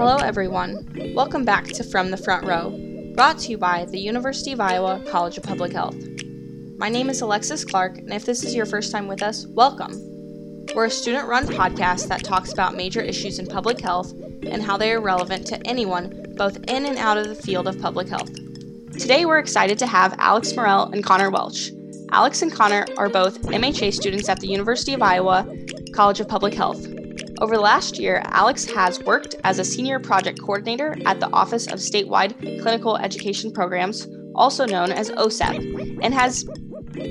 Hello, everyone. Welcome back to From the Front Row, brought to you by the University of Iowa College of Public Health. My name is Alexis Clark, and if this is your first time with us, welcome. We're a student run podcast that talks about major issues in public health and how they are relevant to anyone both in and out of the field of public health. Today, we're excited to have Alex Morell and Connor Welch. Alex and Connor are both MHA students at the University of Iowa College of Public Health. Over the last year, Alex has worked as a senior project coordinator at the Office of Statewide Clinical Education Programs, also known as OSEP, and has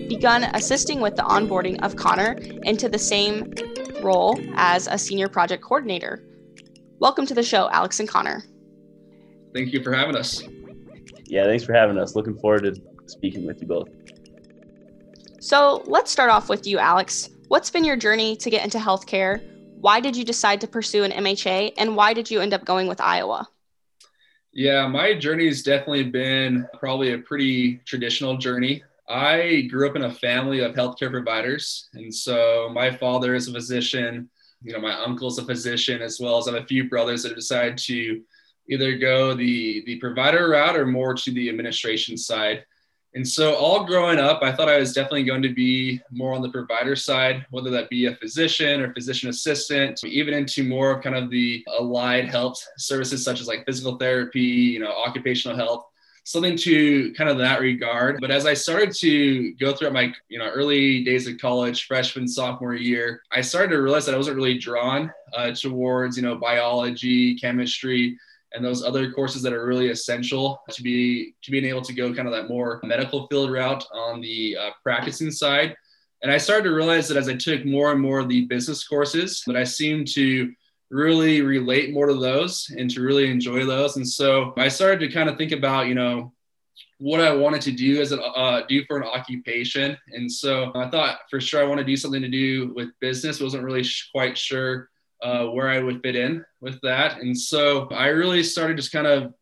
begun assisting with the onboarding of Connor into the same role as a senior project coordinator. Welcome to the show, Alex and Connor. Thank you for having us. Yeah, thanks for having us. Looking forward to speaking with you both. So let's start off with you, Alex. What's been your journey to get into healthcare? Why did you decide to pursue an MHA and why did you end up going with Iowa? Yeah, my journey has definitely been probably a pretty traditional journey. I grew up in a family of healthcare providers. And so my father is a physician, you know, my uncle's a physician, as well as I have a few brothers that have decided to either go the, the provider route or more to the administration side. And so, all growing up, I thought I was definitely going to be more on the provider side, whether that be a physician or physician assistant, even into more of kind of the allied health services, such as like physical therapy, you know, occupational health, something to kind of that regard. But as I started to go throughout my, you know, early days of college, freshman, sophomore year, I started to realize that I wasn't really drawn uh, towards, you know, biology, chemistry and those other courses that are really essential to be to being able to go kind of that more medical field route on the uh, practicing side. And i started to realize that as i took more and more of the business courses that i seemed to really relate more to those and to really enjoy those. And so i started to kind of think about you know what I wanted to do as a uh, do for an occupation, and so I thought for sure I want to do something to do with business. wasn't really sh- quite sure uh, where I would fit in with that. And so I really started just kind of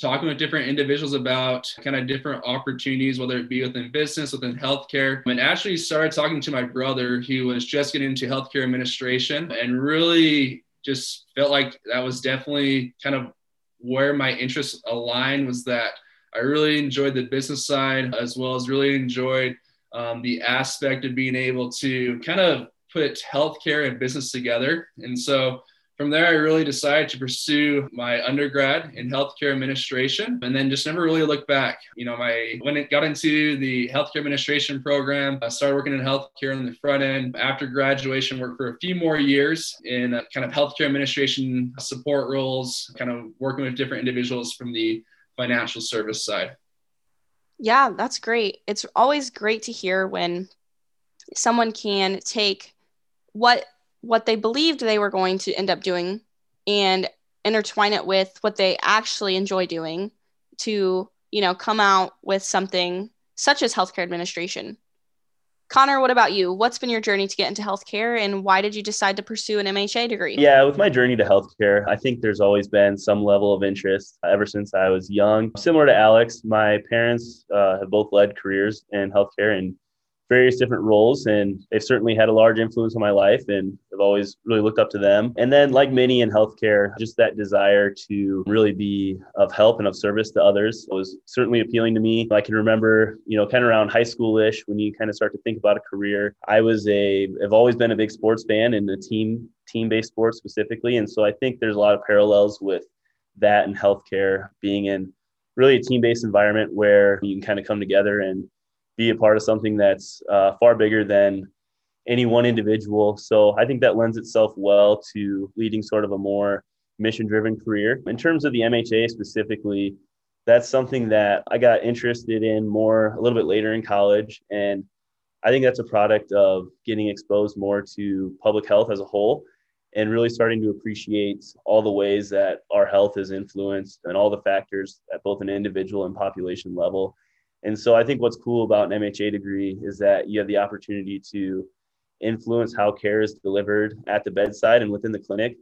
talking with different individuals about kind of different opportunities, whether it be within business, within healthcare, and actually started talking to my brother who was just getting into healthcare administration and really just felt like that was definitely kind of where my interests aligned was that I really enjoyed the business side as well as really enjoyed um, the aspect of being able to kind of put healthcare and business together. And so from there, I really decided to pursue my undergrad in healthcare administration and then just never really looked back. You know, my when it got into the healthcare administration program, I started working in healthcare in the front end. After graduation, worked for a few more years in kind of healthcare administration support roles, kind of working with different individuals from the financial service side. Yeah, that's great. It's always great to hear when someone can take what what they believed they were going to end up doing and intertwine it with what they actually enjoy doing to you know come out with something such as healthcare administration. Connor what about you? What's been your journey to get into healthcare and why did you decide to pursue an mha degree? Yeah with my journey to healthcare i think there's always been some level of interest ever since i was young. Similar to alex my parents uh, have both led careers in healthcare and various different roles and they've certainly had a large influence on my life and I've always really looked up to them. And then like many in healthcare, just that desire to really be of help and of service to others was certainly appealing to me. I can remember, you know, kind of around high schoolish when you kind of start to think about a career. I was a I've always been a big sports fan and a team team-based sports specifically. And so I think there's a lot of parallels with that and healthcare being in really a team-based environment where you can kind of come together and be a part of something that's uh, far bigger than any one individual. So I think that lends itself well to leading sort of a more mission driven career. In terms of the MHA specifically, that's something that I got interested in more a little bit later in college. And I think that's a product of getting exposed more to public health as a whole and really starting to appreciate all the ways that our health is influenced and all the factors at both an individual and population level and so I think what's cool about an MHA degree is that you have the opportunity to influence how care is delivered at the bedside and within the clinic,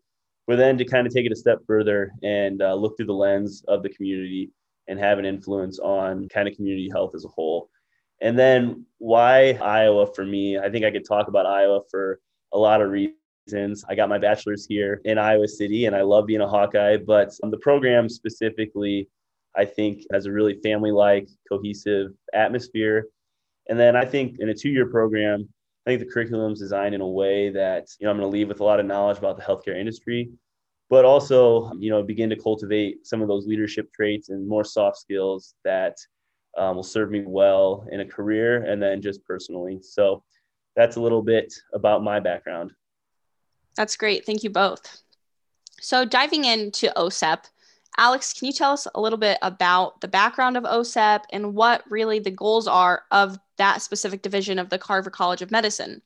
but then to kind of take it a step further and uh, look through the lens of the community and have an influence on kind of community health as a whole. And then why Iowa for me? I think I could talk about Iowa for a lot of reasons. I got my bachelor's here in Iowa City and I love being a Hawkeye, but the program specifically, I think, has a really family like, cohesive atmosphere. And then I think in a two year program, I think the curriculum is designed in a way that, you know, I'm going to leave with a lot of knowledge about the healthcare industry, but also, you know, begin to cultivate some of those leadership traits and more soft skills that um, will serve me well in a career and then just personally. So that's a little bit about my background. That's great. Thank you both. So, diving into OSEP, Alex, can you tell us a little bit about the background of OSEP and what really the goals are of that specific division of the Carver College of Medicine?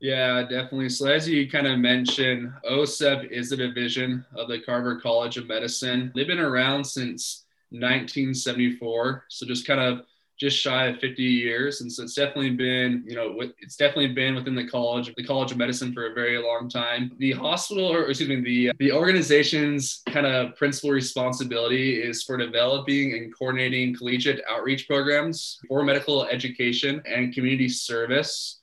Yeah, definitely. So, as you kind of mentioned, OSEP is a division of the Carver College of Medicine. They've been around since 1974. So, just kind of just shy of 50 years. And so it's definitely been, you know, it's definitely been within the college, the College of Medicine for a very long time. The hospital, or excuse me, the, the organization's kind of principal responsibility is for developing and coordinating collegiate outreach programs for medical education and community service.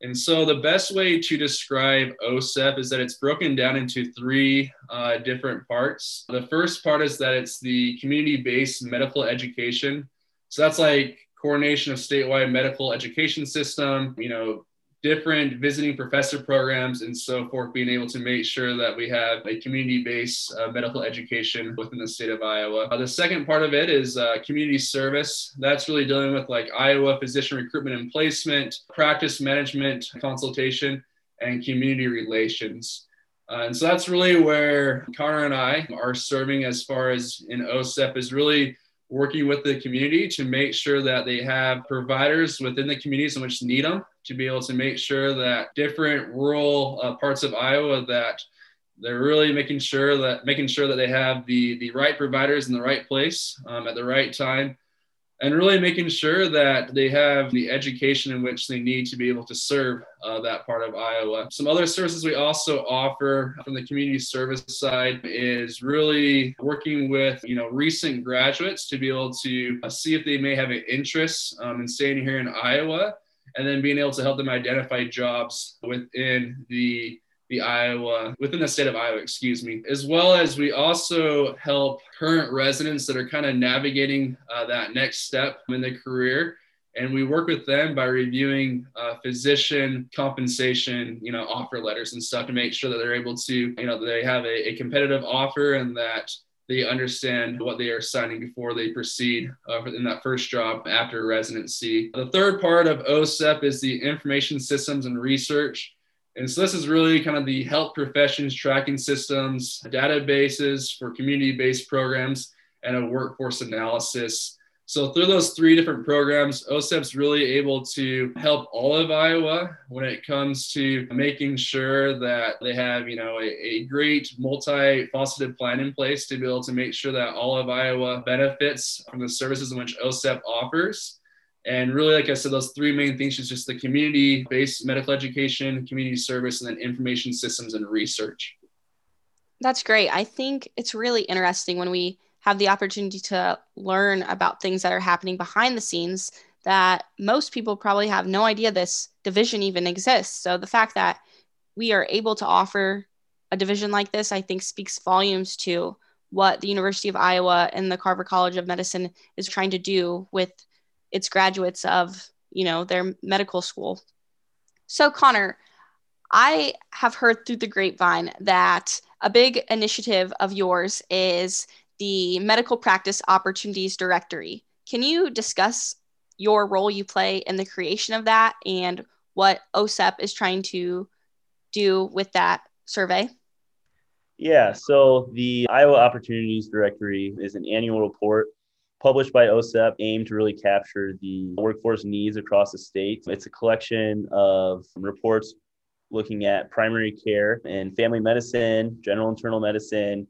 And so the best way to describe OSEP is that it's broken down into three uh, different parts. The first part is that it's the community-based medical education so that's like coordination of statewide medical education system, you know, different visiting professor programs and so forth, being able to make sure that we have a community based uh, medical education within the state of Iowa. Uh, the second part of it is uh, community service. That's really dealing with like Iowa physician recruitment and placement, practice management, consultation, and community relations. Uh, and so that's really where Connor and I are serving as far as in OSEP is really working with the community to make sure that they have providers within the communities in which need them to be able to make sure that different rural uh, parts of Iowa that they're really making sure that making sure that they have the the right providers in the right place um, at the right time and really making sure that they have the education in which they need to be able to serve uh, that part of Iowa. Some other services we also offer from the community service side is really working with you know recent graduates to be able to uh, see if they may have an interest um, in staying here in Iowa, and then being able to help them identify jobs within the the Iowa, within the state of Iowa, excuse me, as well as we also help current residents that are kind of navigating uh, that next step in their career. And we work with them by reviewing uh, physician compensation, you know, offer letters and stuff to make sure that they're able to, you know, they have a, a competitive offer and that they understand what they are signing before they proceed uh, in that first job after residency. The third part of OSEP is the information systems and research. And so this is really kind of the health professions tracking systems, databases for community-based programs, and a workforce analysis. So through those three different programs, OSEP's really able to help all of Iowa when it comes to making sure that they have, you know, a, a great multi-faceted plan in place to be able to make sure that all of Iowa benefits from the services in which OSEP offers and really, like I said, those three main things is just the community based medical education, community service, and then information systems and research. That's great. I think it's really interesting when we have the opportunity to learn about things that are happening behind the scenes that most people probably have no idea this division even exists. So the fact that we are able to offer a division like this, I think speaks volumes to what the University of Iowa and the Carver College of Medicine is trying to do with its graduates of you know their medical school. So connor i have heard through the grapevine that a big initiative of yours is the medical practice opportunities directory. Can you discuss your role you play in the creation of that and what osep is trying to do with that survey? Yeah so the iowa opportunities directory is an annual report published by OSEP aimed to really capture the workforce needs across the state. It's a collection of reports looking at primary care and family medicine, general internal medicine,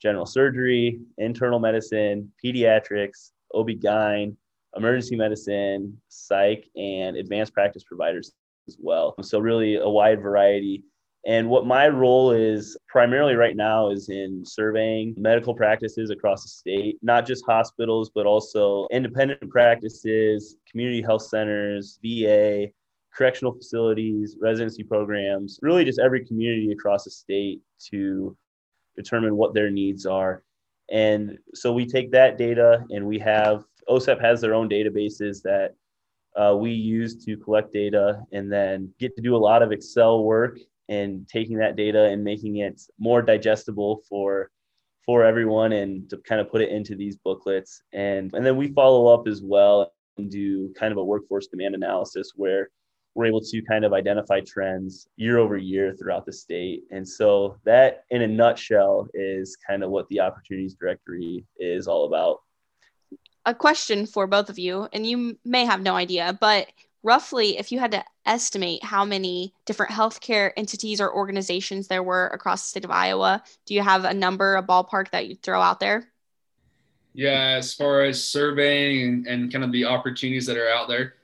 general surgery, internal medicine, pediatrics, OB-GYN, emergency medicine, psych, and advanced practice providers as well. So really a wide variety and what my role is primarily right now is in surveying medical practices across the state, not just hospitals, but also independent practices, community health centers, VA, correctional facilities, residency programs, really just every community across the state to determine what their needs are. And so we take that data and we have OSEP has their own databases that uh, we use to collect data and then get to do a lot of Excel work and taking that data and making it more digestible for for everyone and to kind of put it into these booklets. And and then we follow up as well and do kind of a workforce demand analysis where we're able to kind of identify trends year over year throughout the state. And so that in a nutshell is kind of what the opportunities directory is all about. A question for both of you and you may have no idea but roughly, if you had to estimate how many different healthcare entities or organizations there were across the state of Iowa, do you have a number, a ballpark that you'd throw out there? Yeah, as far as surveying and, kind of the opportunities that are out there.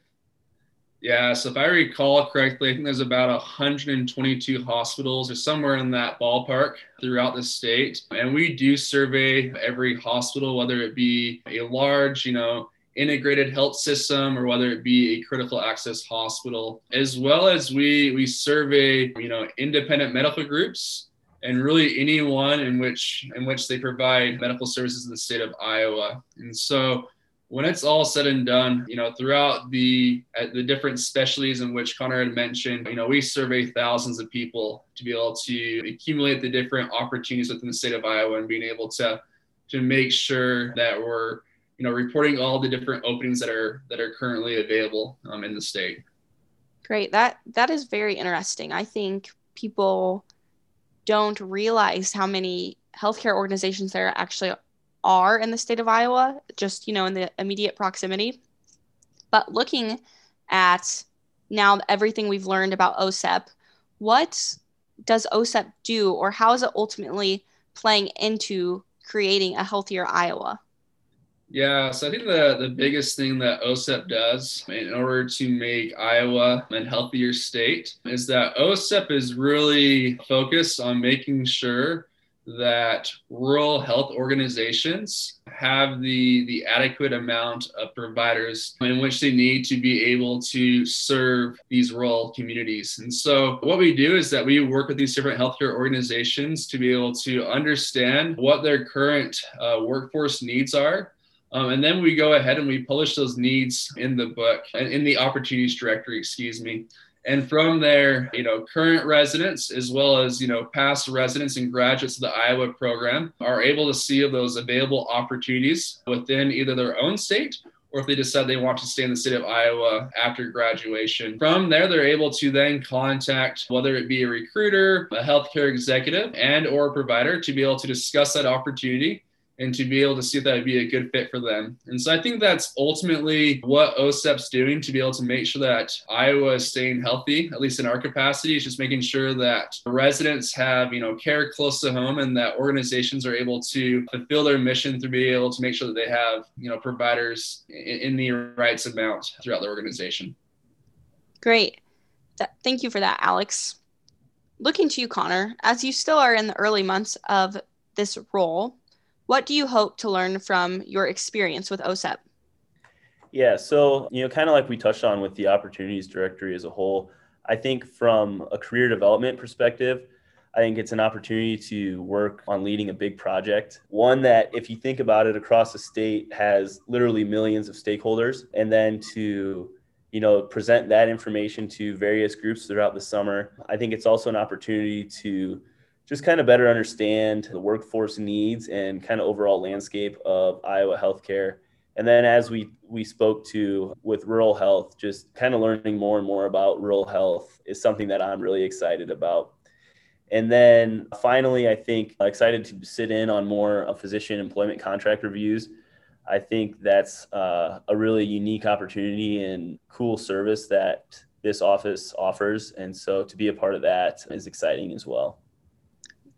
Yeah, so if I recall correctly, I think there's about 122 hospitals or somewhere in that ballpark throughout the state. And we do survey every hospital, whether it be a large, you know, integrated health system or whether it be a critical access hospital as well as we we survey you know independent medical groups and really anyone in which in which they provide medical services in the state of Iowa. And so when it's all said and done, you know, throughout the at the different specialties in which Connor had mentioned, you know, we survey thousands of people to be able to accumulate the different opportunities within the state of Iowa and being able to to make sure that we're you know, reporting all the different openings that are that are currently available um, in the state. Great. That that is very interesting. I think people don't realize how many healthcare organizations there actually are in the state of Iowa, just you know, in the immediate proximity. But looking at now everything we've learned about OSEP, what does OSEP do, or how is it ultimately playing into creating a healthier Iowa? Yeah, so I think the, the biggest thing that OSEP does in order to make Iowa a healthier state is that OSEP is really focused on making sure that rural health organizations have the the adequate amount of providers in which they need to be able to serve these rural communities. And so what we do is that we work with these different healthcare organizations to be able to understand what their current uh, workforce needs are um, and then we go ahead and we publish those needs in the book and in the opportunities directory, excuse me. And from there, you know, current residents as well as, you know, past residents and graduates of the Iowa program are able to see those available opportunities within either their own state or if they decide they want to stay in the state of Iowa after graduation. From there, they're able to then contact whether it be a recruiter, a healthcare executive, and or a provider to be able to discuss that opportunity and to be able to see if that would be a good fit for them. And so I think that's ultimately what OSEP's doing to be able to make sure that Iowa is staying healthy, at least in our capacity, is just making sure that the residents have, you know, care close to home and that organizations are able to fulfill their mission through being able to make sure that they have, you know, providers in, the right amount throughout the organization. Great. thank you for that, Alex. Looking to you, Connor, as you still are in the early months of this role, what do you hope to learn from your experience with OSEP? Yeah, so, you know, kind of like we touched on with the opportunities directory as a whole, I think from a career development perspective, I think it's an opportunity to work on leading a big project. One that, if you think about it across the state, has literally millions of stakeholders. And then to, you know, present that information to various groups throughout the summer. I think it's also an opportunity to just kind of better understand the workforce needs and kind of overall landscape of Iowa healthcare. And then as we we spoke to with rural health, just kind of learning more and more about rural health is something that I'm really excited about. And then finally, I think excited to sit in on more physician employment contract reviews. I think that's uh, a really unique opportunity and cool service that this office offers. And so to be a part of that is exciting as well.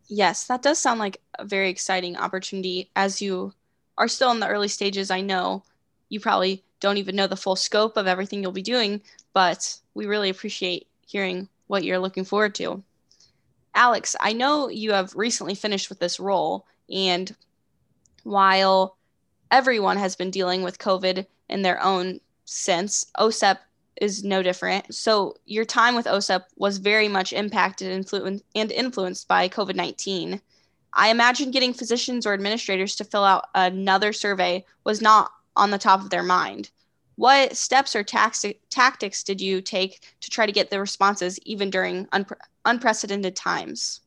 Yes, that does sound like a very exciting opportunity. As you are still in the early stages, I know you probably don't even know the full scope of everything you'll be doing, but we really appreciate hearing what you're looking forward to. Alex, I know you have recently finished with this role, and while everyone has been dealing with COVID in their own sense, OSEP is no different. So your time with OSEP was very much impacted influ- and influenced by COVID 19. I imagine getting physicians or administrators to fill out another survey was not on the top of their mind. What steps or tactics did you take to try to get the responses even during unpre- unprecedented times?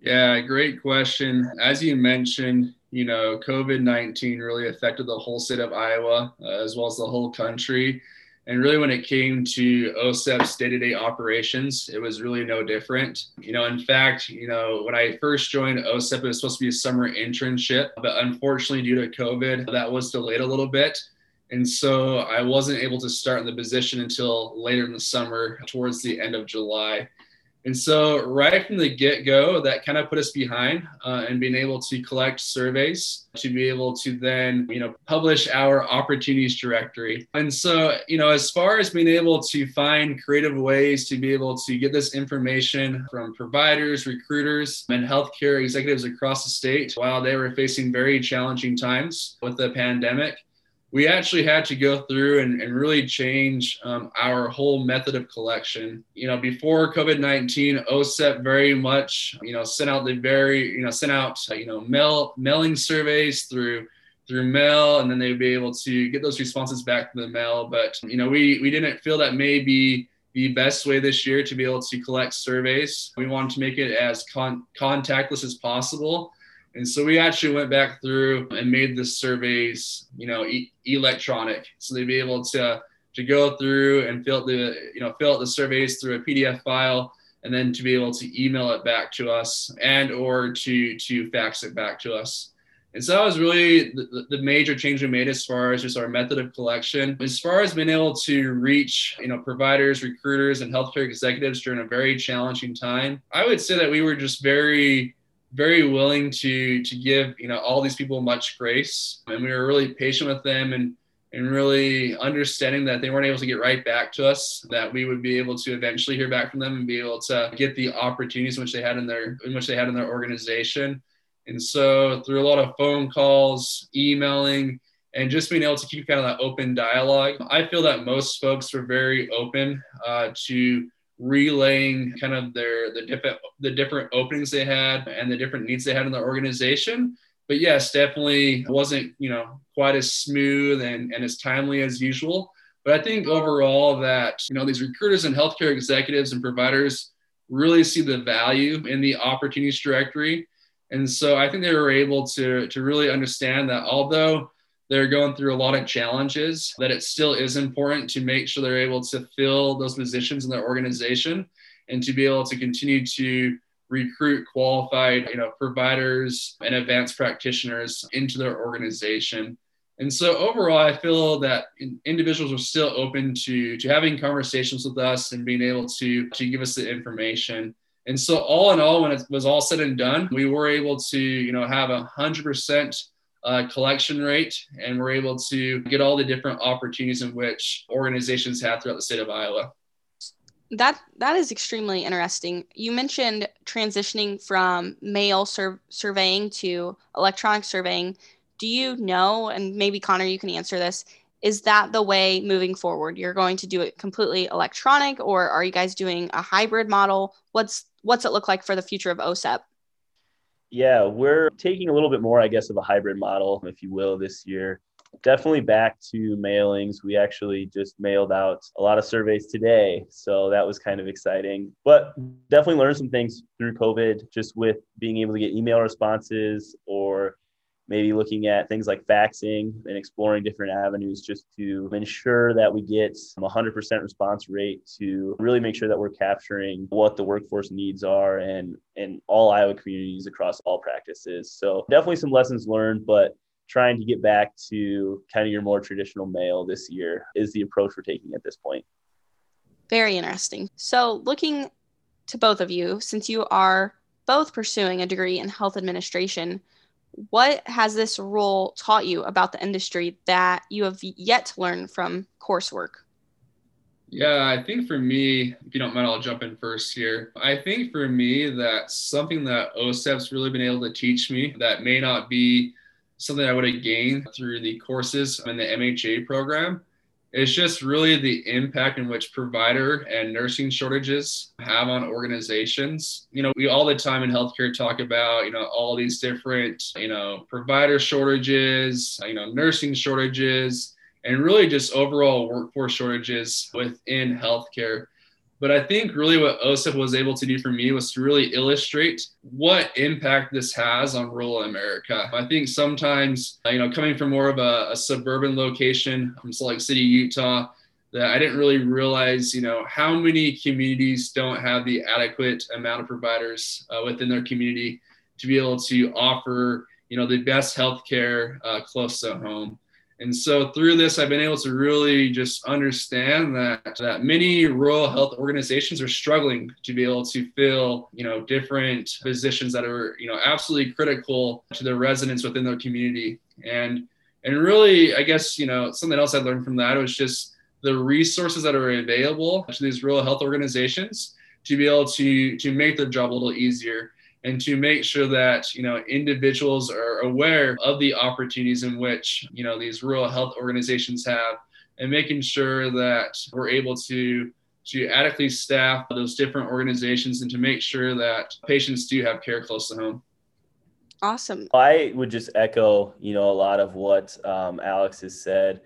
Yeah, great question. As you mentioned, you know, COVID 19 really affected the whole state of Iowa uh, as well as the whole country. And really, when it came to OSEP's day to day operations, it was really no different. You know, in fact, you know, when I first joined OSEP, it was supposed to be a summer internship, but unfortunately, due to COVID, that was delayed a little bit. And so I wasn't able to start in the position until later in the summer, towards the end of July. And so, right from the get go, that kind of put us behind uh, and being able to collect surveys to be able to then, you know, publish our opportunities directory. And so, you know, as far as being able to find creative ways to be able to get this information from providers, recruiters, and healthcare executives across the state while they were facing very challenging times with the pandemic, we actually had to go through and, and really change um, our whole method of collection. You know, before COVID 19, OSEP very much, you know, sent out the very, you know, sent out, you know, mail, mailing surveys through through mail and then they'd be able to get those responses back to the mail. But you know we we didn't feel that may be the best way this year to be able to collect surveys. We wanted to make it as con- contactless as possible and so we actually went back through and made the surveys, you know, e- electronic. So they'd be able to to go through and fill the, you know, fill out the surveys through a PDF file, and then to be able to email it back to us and or to to fax it back to us. And so that was really the, the major change we made as far as just our method of collection. As far as being able to reach, you know, providers, recruiters, and healthcare executives during a very challenging time, I would say that we were just very very willing to to give you know all these people much grace. And we were really patient with them and and really understanding that they weren't able to get right back to us that we would be able to eventually hear back from them and be able to get the opportunities which they had in their in which they had in their organization. And so through a lot of phone calls emailing and just being able to keep kind of that open dialogue i feel that most folks were very open uh, to relaying kind of their the different the different openings they had and the different needs they had in the organization. But yes definitely wasn't you know quite as smooth and, and as timely as usual. But i think overall that you know these recruiters and healthcare executives and providers really see the value in the opportunities directory. And so i think they were able to to really understand that although they're going through a lot of challenges, that it still is important to make sure they're able to fill those positions in their organization and to be able to continue to recruit qualified you know providers and advanced practitioners into their organization. And so overall i feel that individuals are still open to to having conversations with us and being able to to give us the information. And so all in all when it was all said and done we were able to you know have a hundred percent uh, collection rate, and we're able to get all the different opportunities in which organizations have throughout the state of Iowa. That that is extremely interesting. You mentioned transitioning from mail sur- surveying to electronic surveying. Do you know, and maybe Connor, you can answer this. Is that the way moving forward? You're going to do it completely electronic, or are you guys doing a hybrid model? What's what's it look like for the future of OSEP? Yeah, we're taking a little bit more, I guess, of a hybrid model, if you will, this year. Definitely back to mailings. We actually just mailed out a lot of surveys today. So that was kind of exciting. But definitely learned some things through COVID, just with being able to get email responses or maybe looking at things like faxing and exploring different avenues just to ensure that we get a 100% response rate to really make sure that we're capturing what the workforce needs are and in all Iowa communities across all practices. So definitely some lessons learned, but trying to get back to kind of your more traditional mail this year is the approach we're taking at this point. Very interesting. So looking to both of you, since you are both pursuing a degree in health administration, what has this role taught you about the industry that you have yet to learn from coursework? Yeah, I think for me, if you don't mind, I'll jump in first here. I think for me, that something that OSEP's really been able to teach me that may not be something I would have gained through the courses in the MHA program It's just really the impact in which provider and nursing shortages have on organizations. You know, we all the time in healthcare talk about, you know, all these different, you know, provider shortages, you know, nursing shortages, and really just overall workforce shortages within healthcare. But I think really what OSEP was able to do for me was to really illustrate what impact this has on rural America. I think sometimes, you know, coming from more of a, a suburban location I'm from Salt Lake City, Utah, that I didn't really realize, you know, how many communities don't have the adequate amount of providers uh, within their community to be able to offer, you know, the best healthcare uh, close to home. And so through this, I've been able to really just understand that, that many rural health organizations are struggling to be able to fill, you know, different positions that are, you know, absolutely critical to their residents within their community. And and really, I guess, you know, something else I learned from that was just the resources that are available to these rural health organizations to be able to to make their job a little easier and to make sure that you know individuals are aware of the opportunities in which you know these rural health organizations have and making sure that we're able to to adequately staff those different organizations and to make sure that patients do have care close to home. Awesome. I would just echo you know a lot of what um, alex has said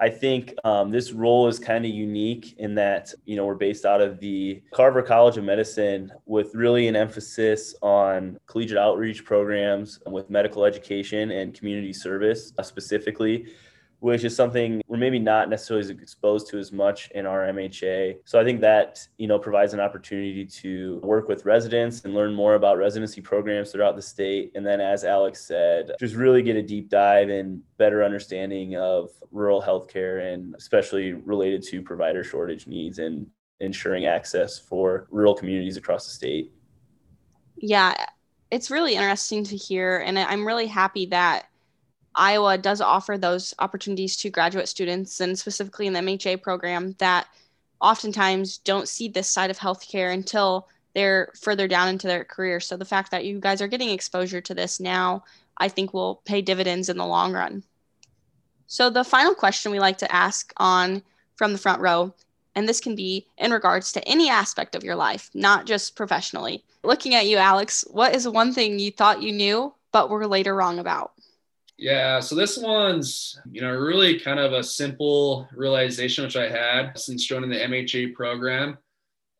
I think um, this role is kind of unique in that, you know, we're based out of the Carver College of Medicine with really an emphasis on collegiate outreach programs with medical education and community service uh, specifically which is something we're maybe not necessarily exposed to as much in our MHA. So I think that, you know, provides an opportunity to work with residents and learn more about residency programs throughout the state. And then as Alex said, just really get a deep dive and better understanding of rural healthcare and especially related to provider shortage needs and ensuring access for rural communities across the state. Yeah, it's really interesting to hear. And I'm really happy that Iowa does offer those opportunities to graduate students and specifically in the MHA program that oftentimes don't see this side of healthcare until they're further down into their career. So the fact that you guys are getting exposure to this now, I think will pay dividends in the long run. So the final question we like to ask on from the front row, and this can be in regards to any aspect of your life, not just professionally. Looking at you, Alex, what is one thing you thought you knew but were later wrong about? Yeah, so this one's, you know, really kind of a simple realization which I had since joining the MHA program.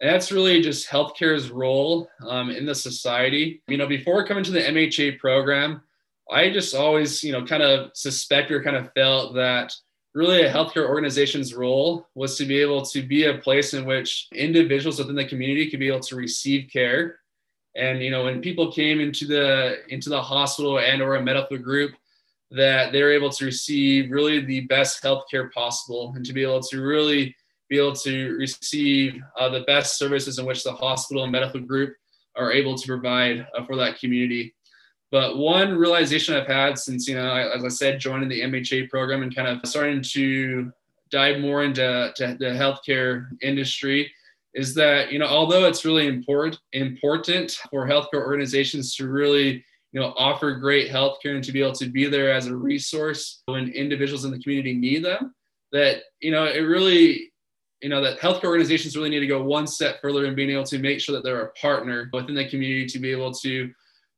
And that's really just healthcare's role um, in the society. You know, before coming to the MHA program, I just always, you know, kind of suspect or kind of felt that really a healthcare organization's role was to be able to be a place in which individuals within the community could be able to receive care. And you know, when people came into the into the hospital and or a medical group, that they're able to receive really the best healthcare possible and to be able to really be able to receive uh, the best services in which the hospital and medical group are able to provide uh, for that community. But one realization I've had since, you know, as I said, joining the MHA program and kind of starting to dive more into to the healthcare industry is that, you know, although it's really important important for healthcare organizations to really you know offer great healthcare and to be able to be there as a resource when individuals in the community need them that you know it really you know that healthcare organizations really need to go one step further in being able to make sure that they're a partner within the community to be able to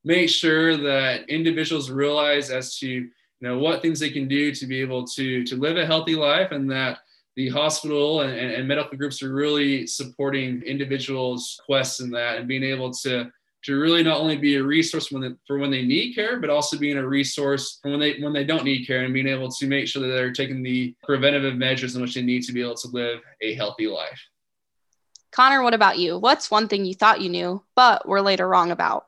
make sure that individuals realize as to you know what things they can do to be able to to live a healthy life and that the hospital and, and medical groups are really supporting individuals quests in that and being able to to really not only be a resource when they, for when they need care, but also being a resource for when they when they don't need care and being able to make sure that they're taking the preventative measures in which they need to be able to live a healthy life. Connor, what about you? What's one thing you thought you knew but were later wrong about?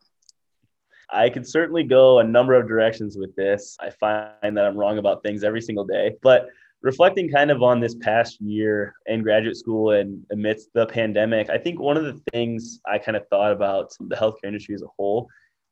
I could certainly go a number of directions with this. I find that I'm wrong about things every single day, but reflecting kind of on this past year in graduate school and amidst the pandemic, I think one of the things I kind of thought about the healthcare industry as a whole,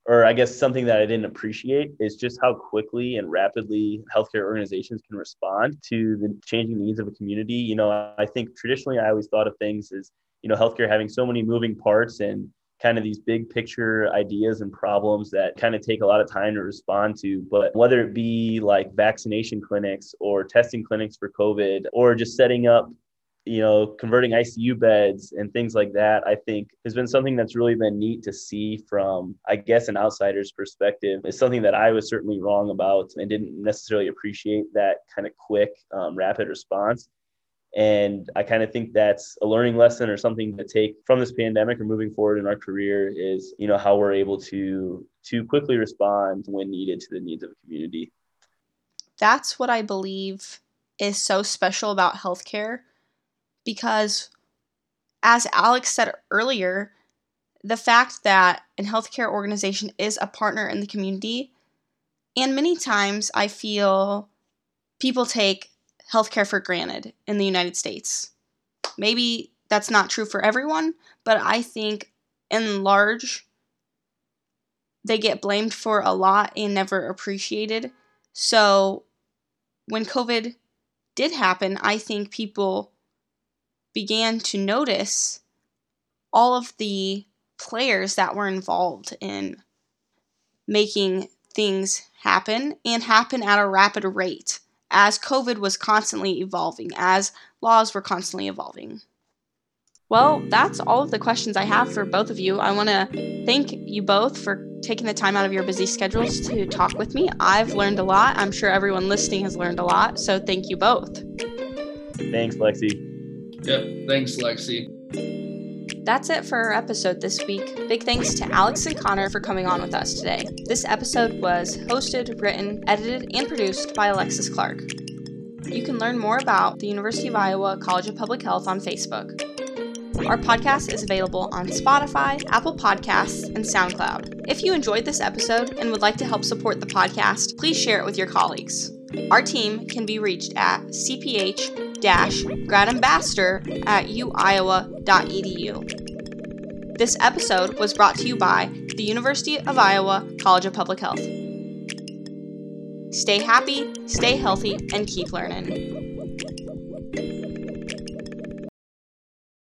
or I guess something that I didn't appreciate, is just how quickly and rapidly healthcare organizations can respond to the changing needs of a community. You know, I think traditionally I always thought of things as, you know, healthcare having so many moving parts and kind of these big picture ideas and problems that kind of take a lot of time to respond to. But whether it be like vaccination clinics or testing clinics for COVID or just setting up you know, converting ICU beds and things like that, I think has been something that's really been neat to see from, I guess, an outsider's perspective. It's something that I was certainly wrong about and didn't necessarily appreciate that kind of quick, um, rapid response. And I kind of think that's a learning lesson or something to take from this pandemic or moving forward in our career is, you know, how we're able to to quickly respond when needed to the needs of a community. That's what I believe is so special about healthcare because as Alex said earlier, the fact that a healthcare organization is a partner in the community, and many times I feel people take healthcare for granted in the United States. Maybe that's not true for everyone, but I think in large, they get blamed for a lot and never appreciated. So when COVID did happen, I think people began to notice all of the players that were involved in making things happen and happen at a rapid rate as COVID was constantly evolving, as laws were constantly evolving. Well, that's all of the questions I have for both of you. I want to thank you both for taking the time out of your busy schedules to talk with me. I've learned a lot. I'm sure everyone listening has learned a lot. So thank you both. Thanks, Lexi. Yep. Thanks, Lexi. That's it for our episode this week. Big thanks to Alex and Connor for coming on with us today. This episode was hosted, written, edited, and produced by Alexis Clark. You can learn more about the University of Iowa College of Public Health on Facebook. Our podcast is available on Spotify, Apple Podcasts, and SoundCloud. If you enjoyed this episode and would like to help support the podcast, please share it with your colleagues. Our team can be reached at cph gradambassador at uiowa.edu. This episode was brought to you by the University of Iowa College of Public Health. Stay happy, stay healthy, and keep learning.